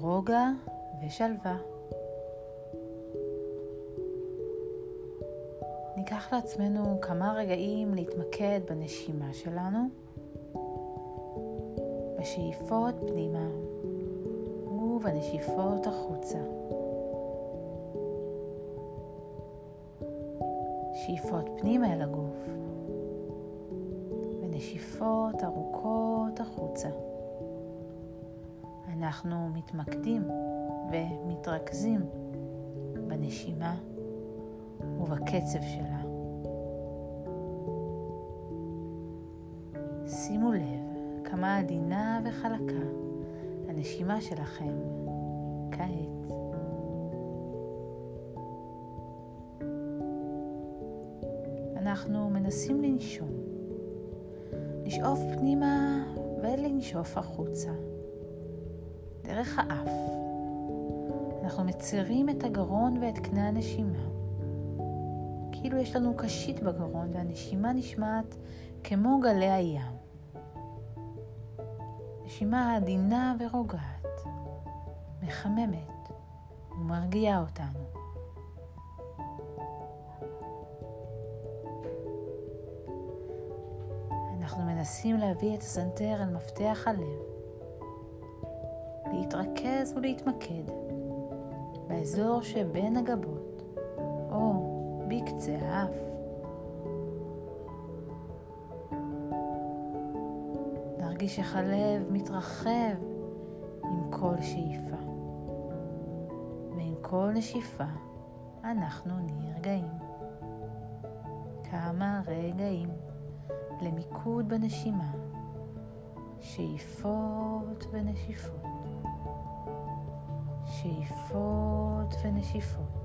רוגע ושלווה. ניקח לעצמנו כמה רגעים להתמקד בנשימה שלנו, בשאיפות פנימה ובנשיפות החוצה. שאיפות פנימה אל הגוף ונשיפות ארוכות החוצה. אנחנו מתמקדים ומתרכזים בנשימה ובקצב שלה. שימו לב כמה עדינה וחלקה הנשימה שלכם כעת. אנחנו מנסים לנשום, לשאוף פנימה ולנשוף החוצה, דרך האף. אנחנו מצירים את הגרון ואת קנה הנשימה. כאילו יש לנו קשית בגרון והנשימה נשמעת כמו גלי הים. נשימה עדינה ורוגעת, מחממת ומרגיעה אותנו. אנחנו מנסים להביא את הסנטר אל מפתח הלב, להתרכז ולהתמקד באזור שבין הגבות או בקצה האף. נרגיש איך הלב מתרחב עם כל שאיפה, ועם כל נשיפה אנחנו נרגעים. כמה רגעים למיקוד בנשימה, שאיפות ונשיפות, שאיפות ונשיפות.